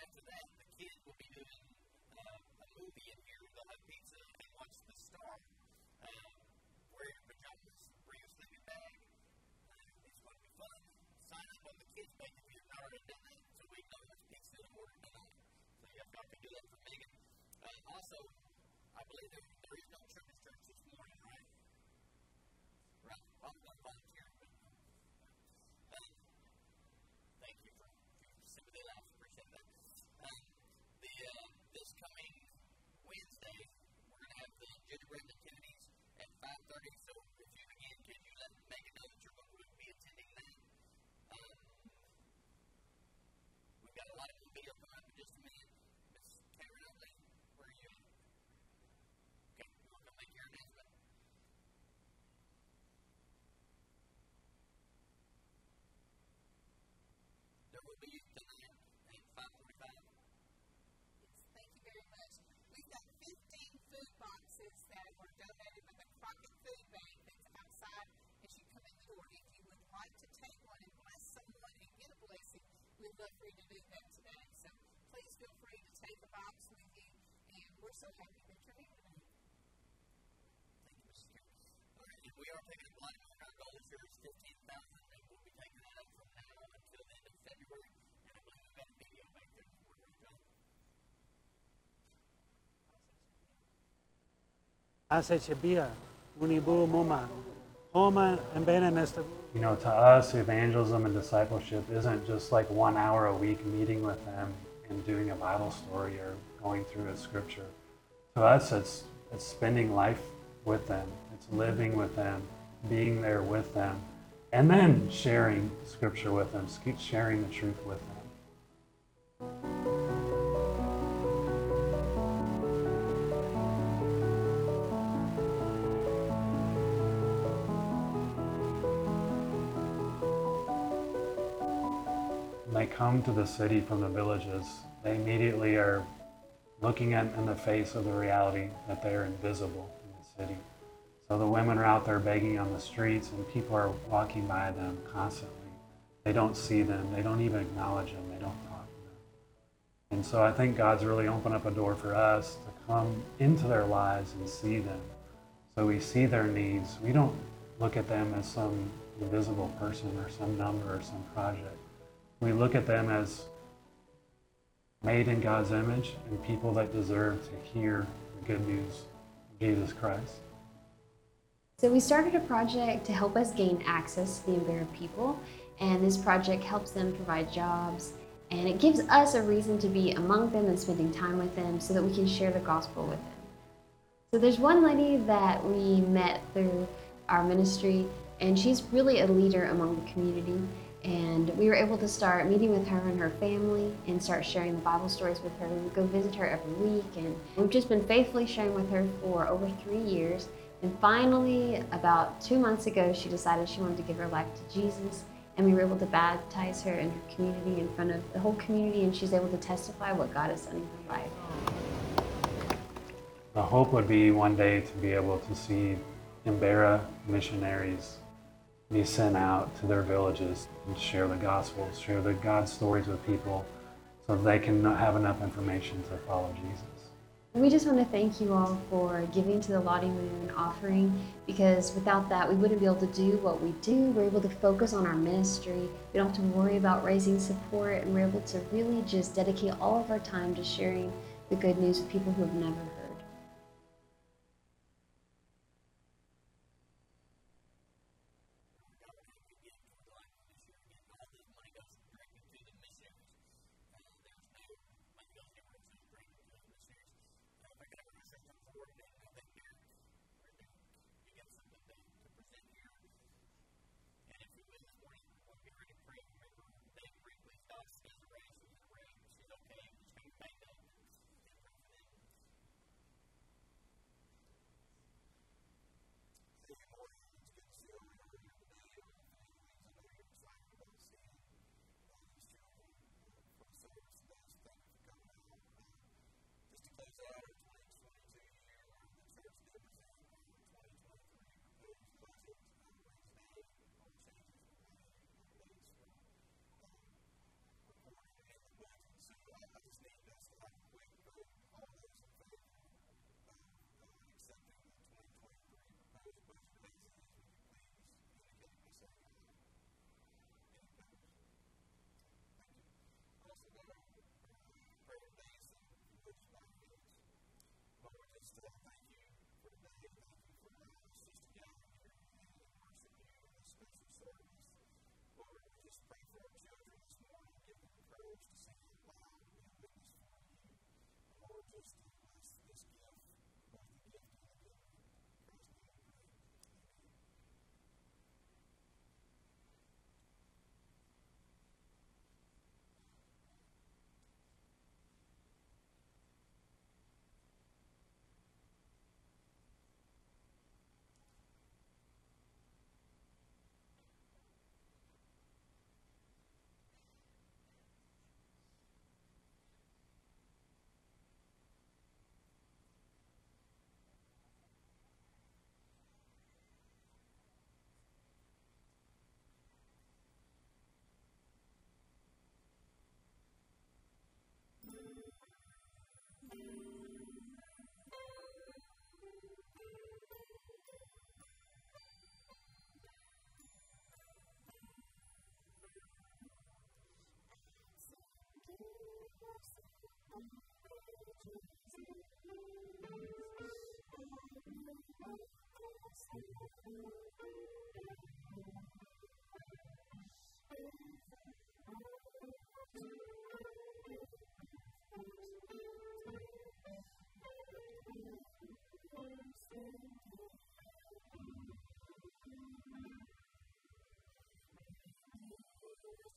after that, the kids will be doing uh, a movie in here. They'll have pizza and watch the star. Uh, wear pajamas, bring a sleeping bag. Uh, it's going to be fun. Sign up on the kids page if you've not already done that, so we know it's pizza in order tonight. So you have to do that for Megan. Uh, also, I believe there, there is no will be tonight at 5.45. Yes, thank you very much. We've got 15 food boxes that were donated by the Crockett Food Bank that's outside as you come in the door. If you would like to take one and bless someone and get a blessing, we'd love for you to do that today. So please feel free to take a box with you, and we're so happy that you're here today. Thank you, Mrs. All right, and we are taking a money. Our goal is 15000 Moma, Homa. You know, to us, evangelism and discipleship isn't just like one hour a week meeting with them and doing a Bible story or going through a scripture. To us, it's it's spending life with them. It's living with them, being there with them, and then sharing scripture with them, sharing the truth with them. Come to the city from the villages, they immediately are looking at in the face of the reality that they are invisible in the city. So the women are out there begging on the streets, and people are walking by them constantly. They don't see them, they don't even acknowledge them, they don't talk to them. And so I think God's really opened up a door for us to come into their lives and see them. So we see their needs. We don't look at them as some invisible person or some number or some project. We look at them as made in God's image and people that deserve to hear the good news of Jesus Christ. So we started a project to help us gain access to the Embera people, and this project helps them provide jobs, and it gives us a reason to be among them and spending time with them so that we can share the gospel with them. So there's one lady that we met through our ministry, and she's really a leader among the community. And we were able to start meeting with her and her family and start sharing the Bible stories with her. We would go visit her every week, and we've just been faithfully sharing with her for over three years. And finally, about two months ago, she decided she wanted to give her life to Jesus. And we were able to baptize her in her community, in front of the whole community, and she's able to testify what God has done in her life. The hope would be one day to be able to see Embera missionaries be sent out to their villages and share the gospel, share the God stories with people so they can have enough information to follow Jesus. We just want to thank you all for giving to the Lottie Moon offering because without that, we wouldn't be able to do what we do. We're able to focus on our ministry. We don't have to worry about raising support, and we're able to really just dedicate all of our time to sharing the good news with people who have never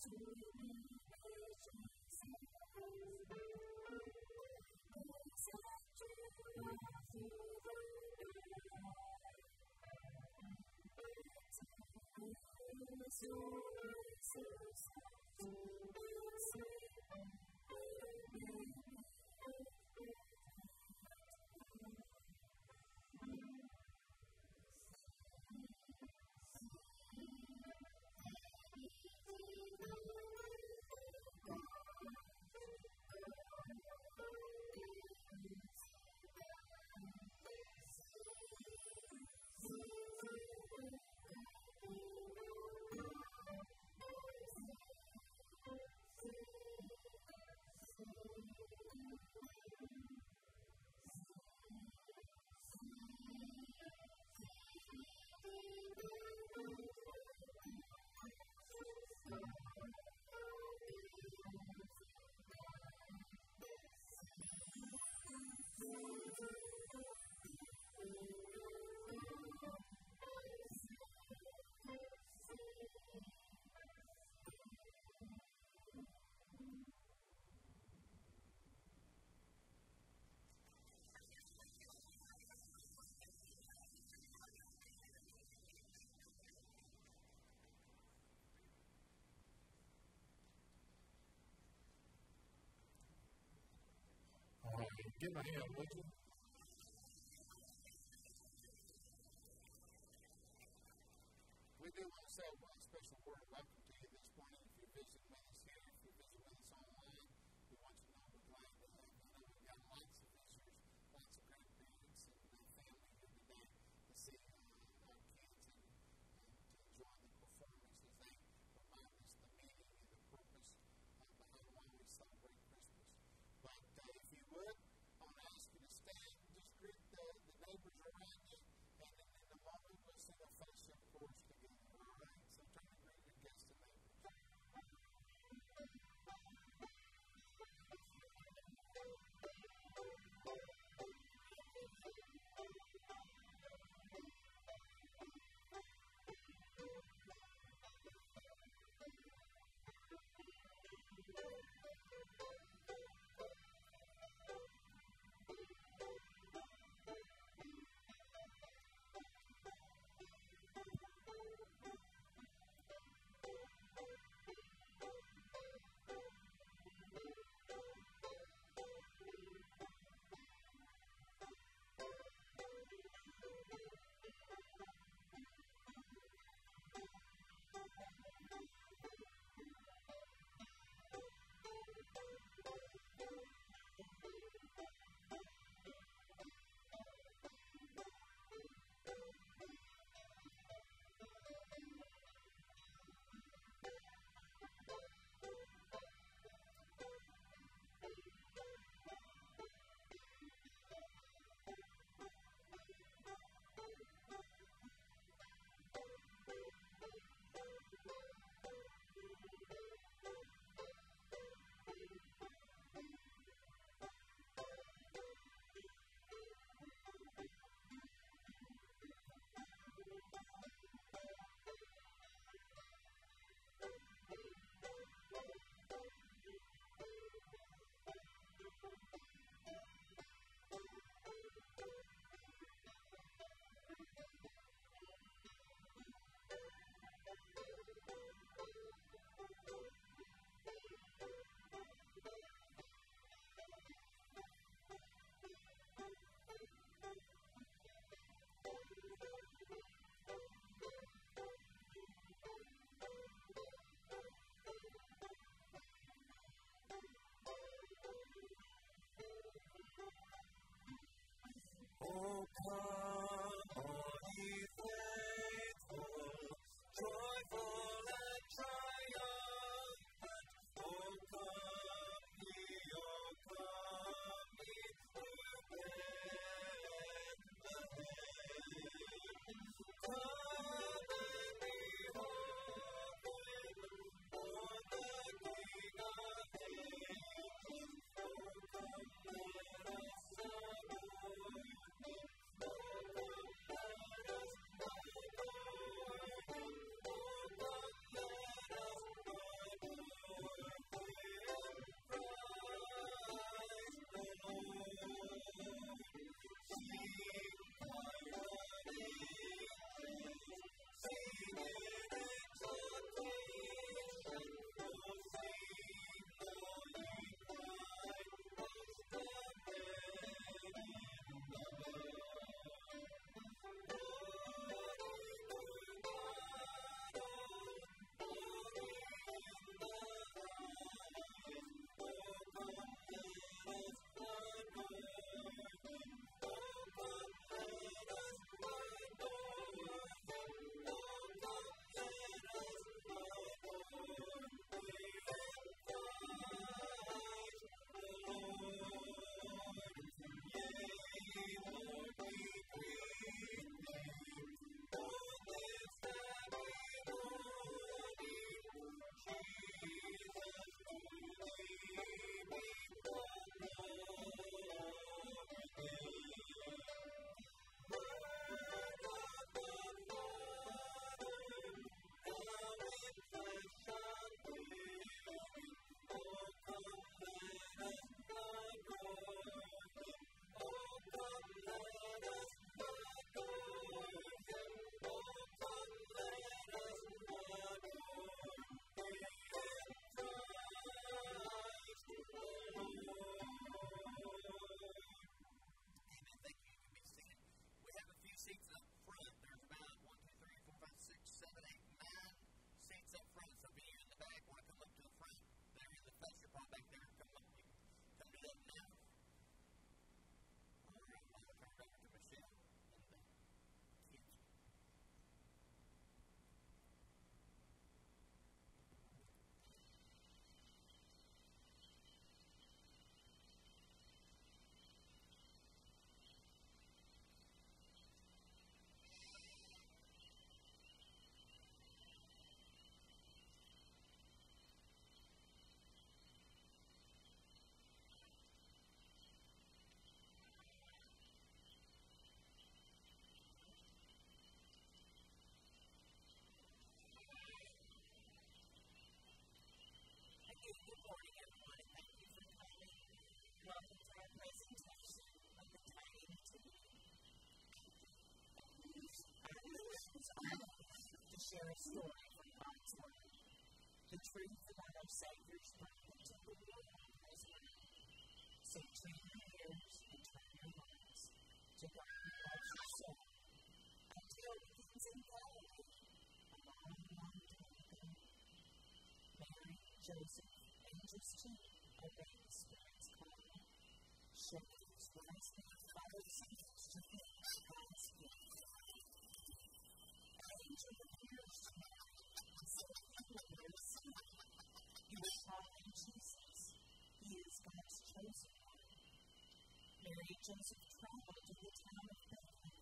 to Give him a hand, would you? We do want to say special word of welcome. Truth about our Savior's birth into the world as well. So turn your ears and turn your hearts to God who loves your soul. Our tale begins in Galilee, a long, long time ago. Mary, Joseph, angels too obeyed the Spirit's call. Shepherds wisely followed Jesus to think God's gift. An angel appears to Mary years. Mary and Joseph traveled to the town of Bethlehem,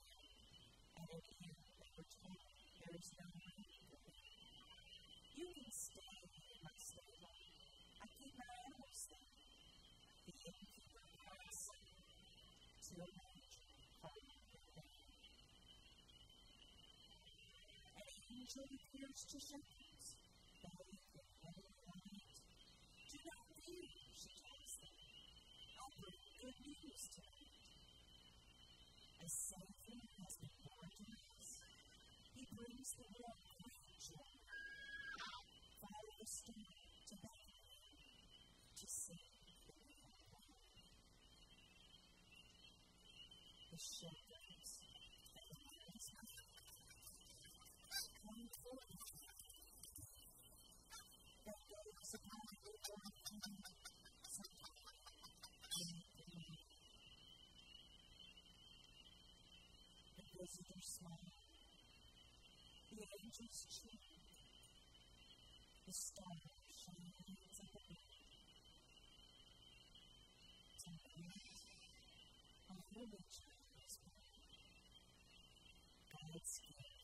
and in here they were told, There is no room for me. You can stay in my stable. I keep my animals there. The innkeeper passed to a marriage party in An angel appears to shepherd. good news tonight. A Savior has been born to us. He brings the world great joy. Follow the story to Bethlehem to see the world. The shepherd. visitors smile. The angels cheer. The star shines lights the night. Tonight, a holy child is born. God's gift.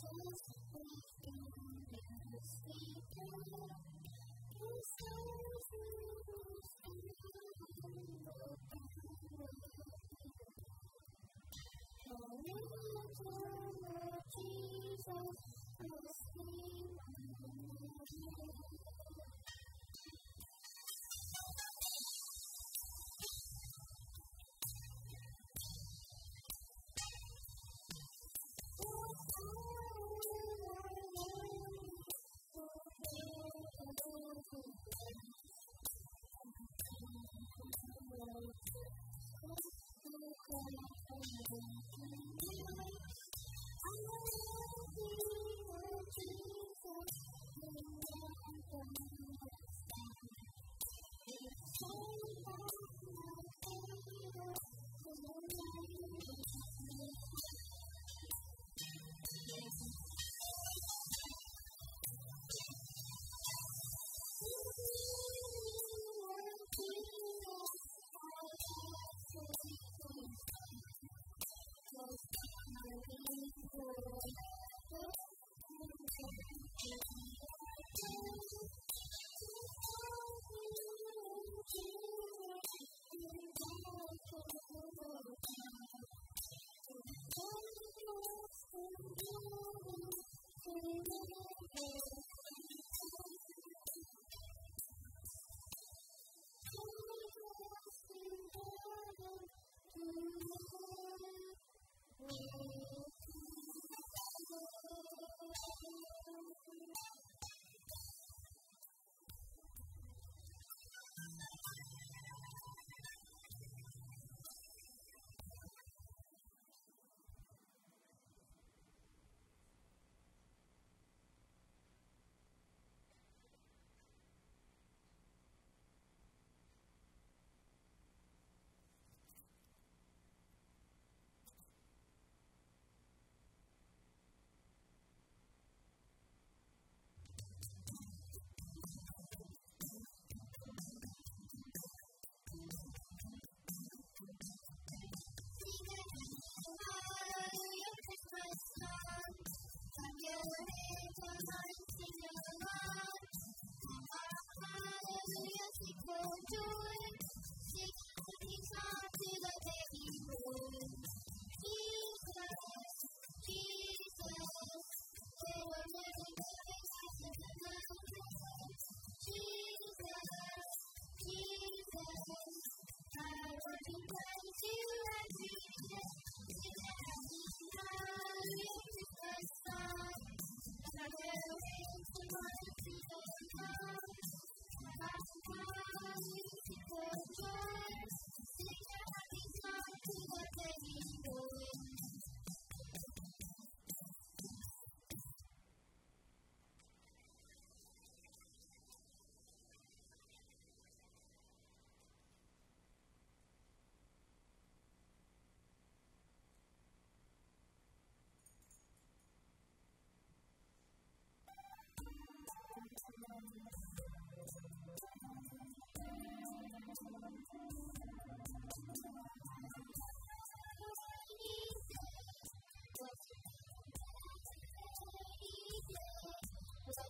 Jesus.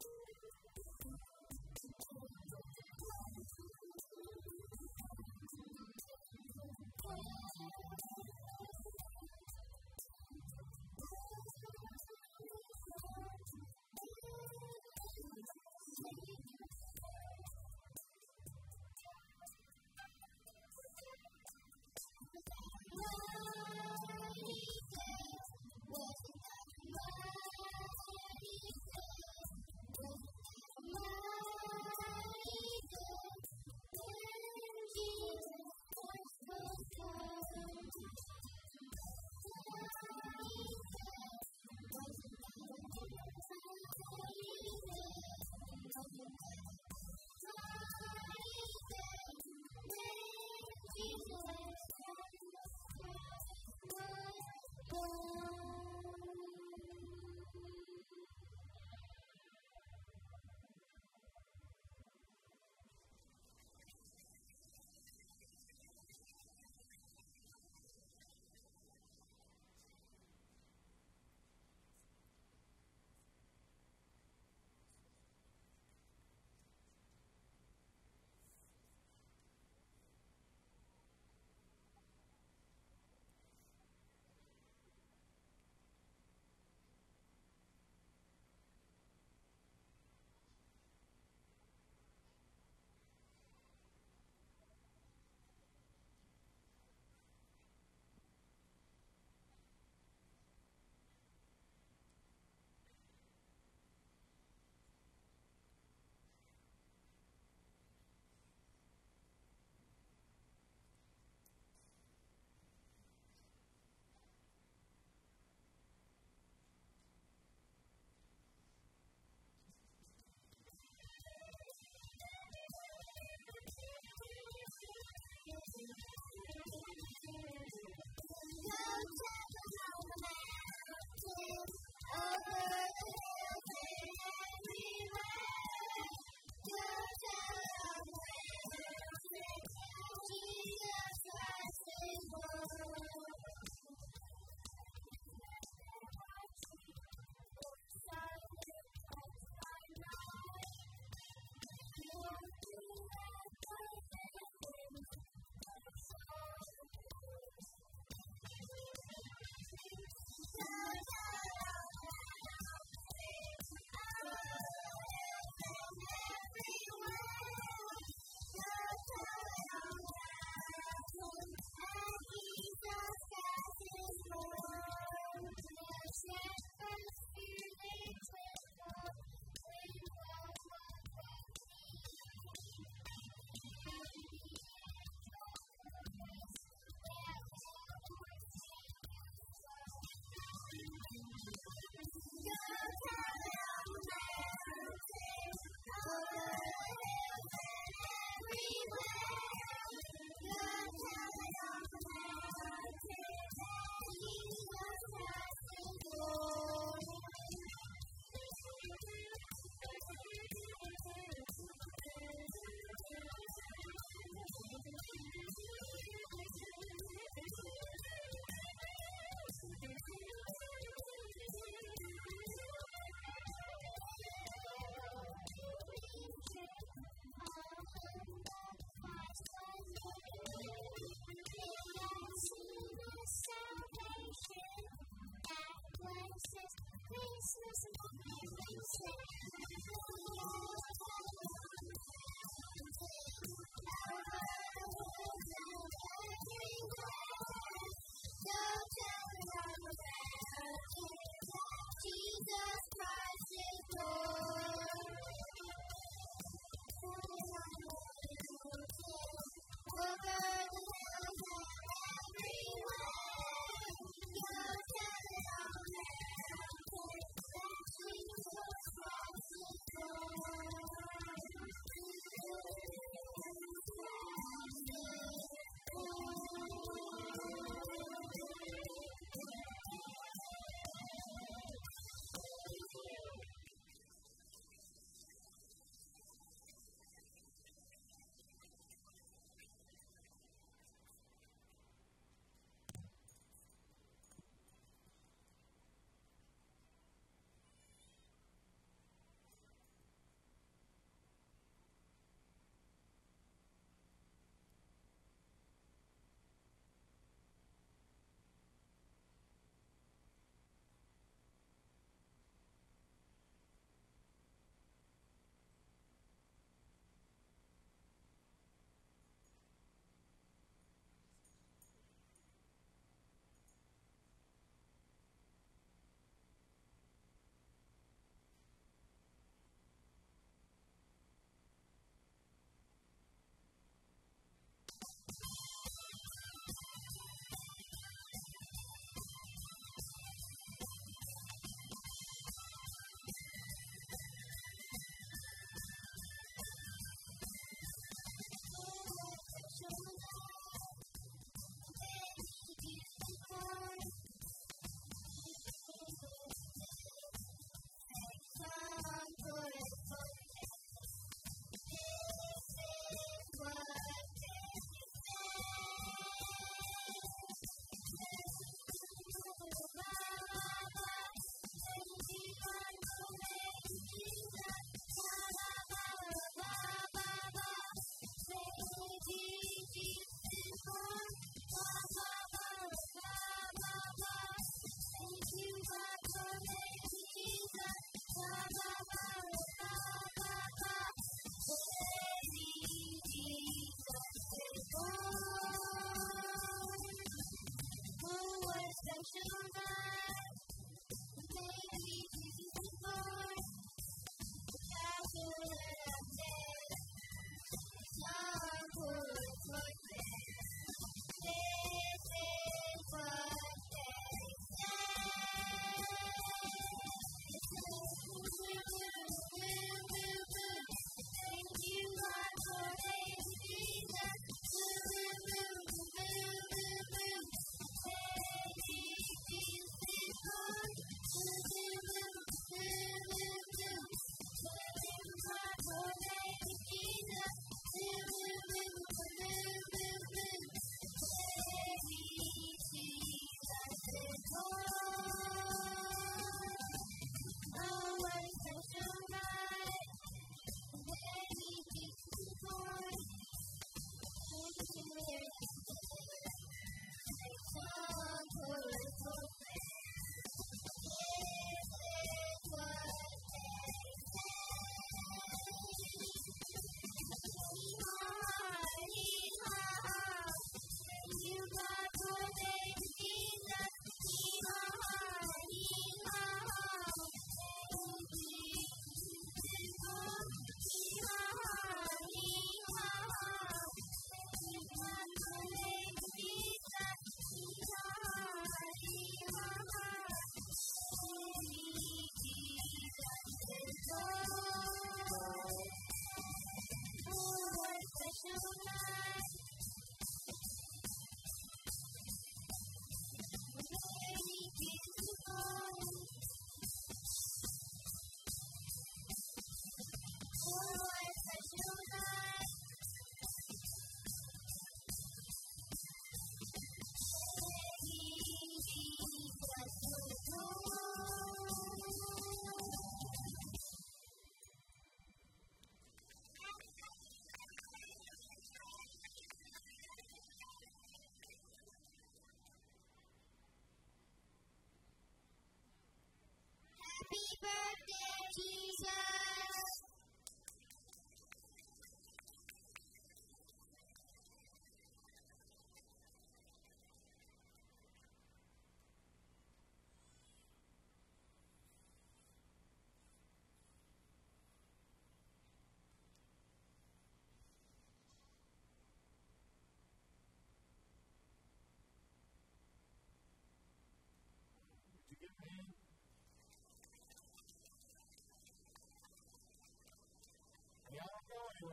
Jesus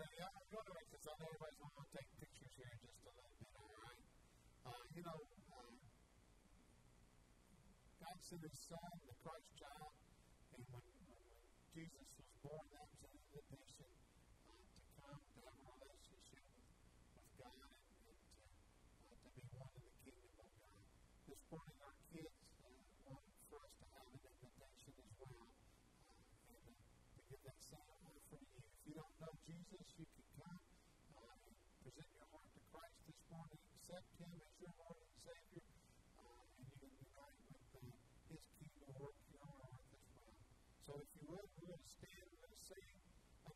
Yeah, I'm going to because I know everybody's going to take pictures here in just a little bit, all right? Uh, you know, uh, God sent His Son, the Christ child, and when, when, Jesus was born, that was an invitation uh, to come to have a relationship with, with God and, and to, uh, to be one in the kingdom of God. This morning, our kids uh, want for us to have an invitation as well, uh, and uh, to give that same offer to you. If you don't know Jesus, you can come uh, and present your heart to Christ this morning, accept Him as your Lord and Savior, uh, and you can unite with uh, His kingdom work in your heart as well. So if you would, we're going to stand, we're going to sing an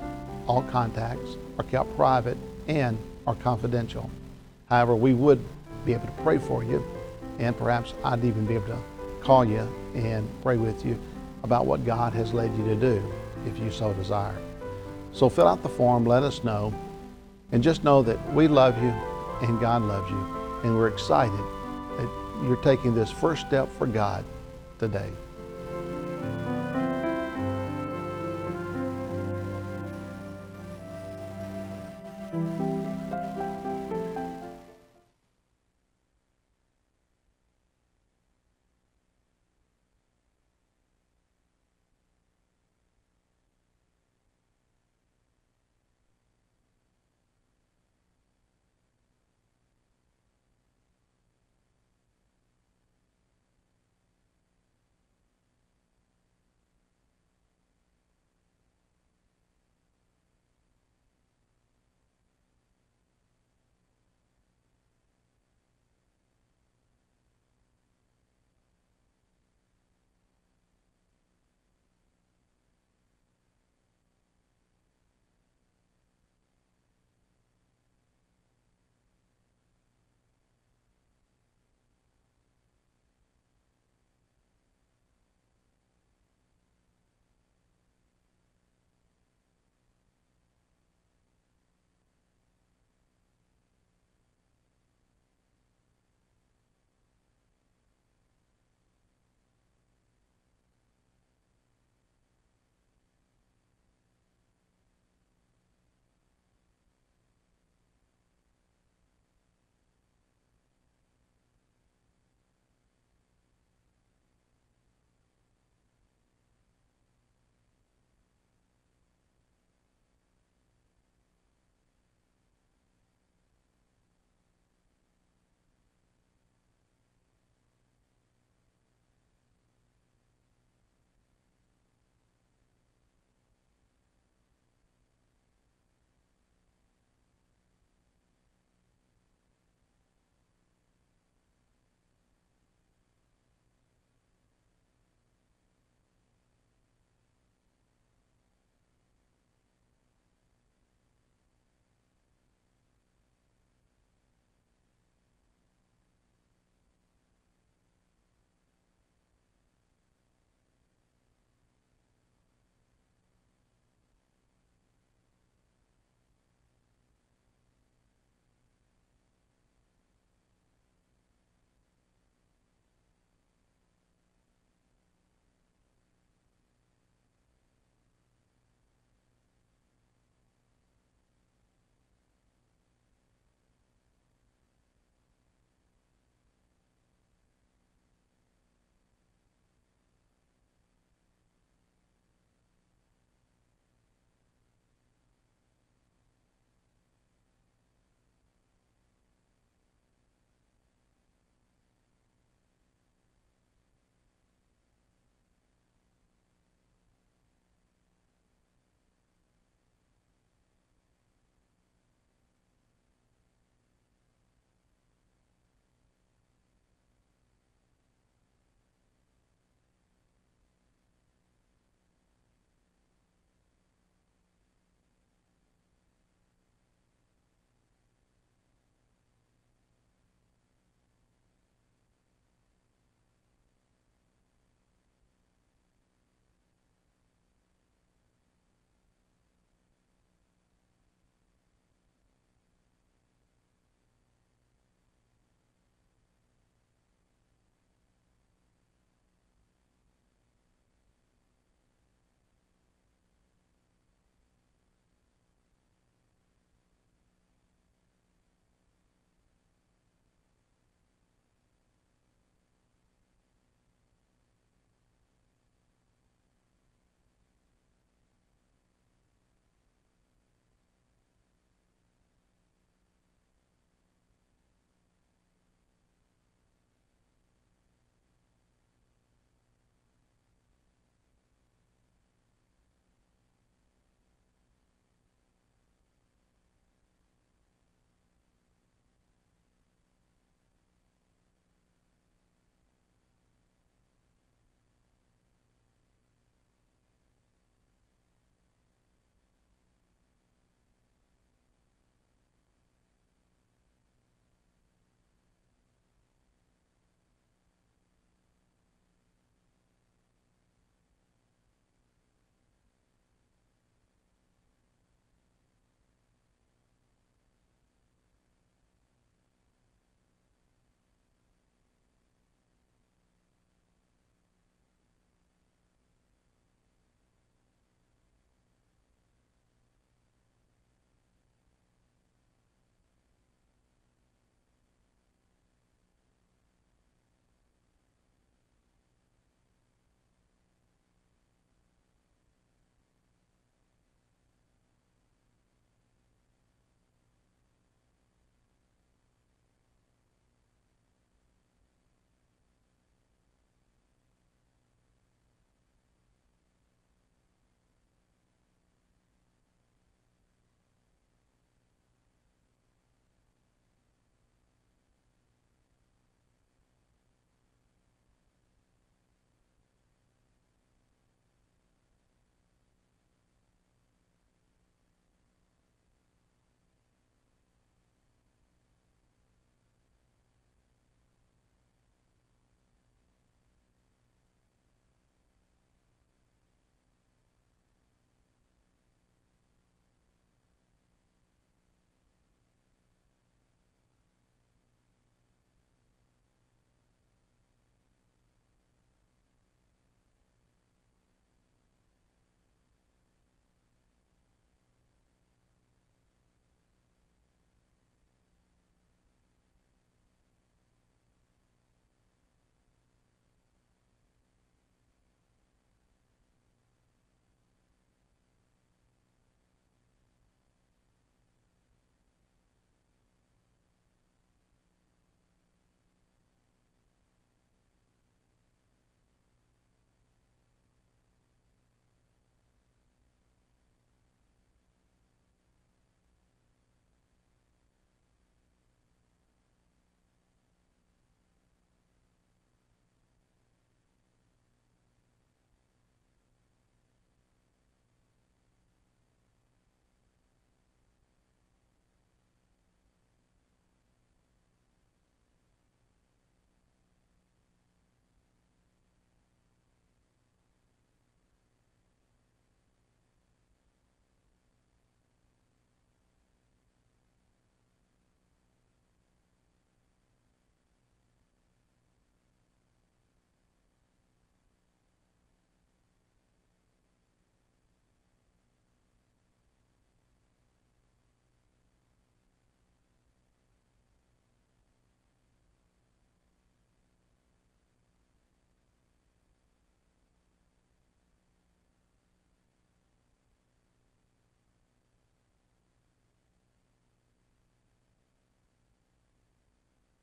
all contacts are kept private and are confidential. However, we would be able to pray for you, and perhaps I'd even be able to call you and pray with you about what God has led you to do if you so desire. So fill out the form, let us know, and just know that we love you and God loves you, and we're excited that you're taking this first step for God today.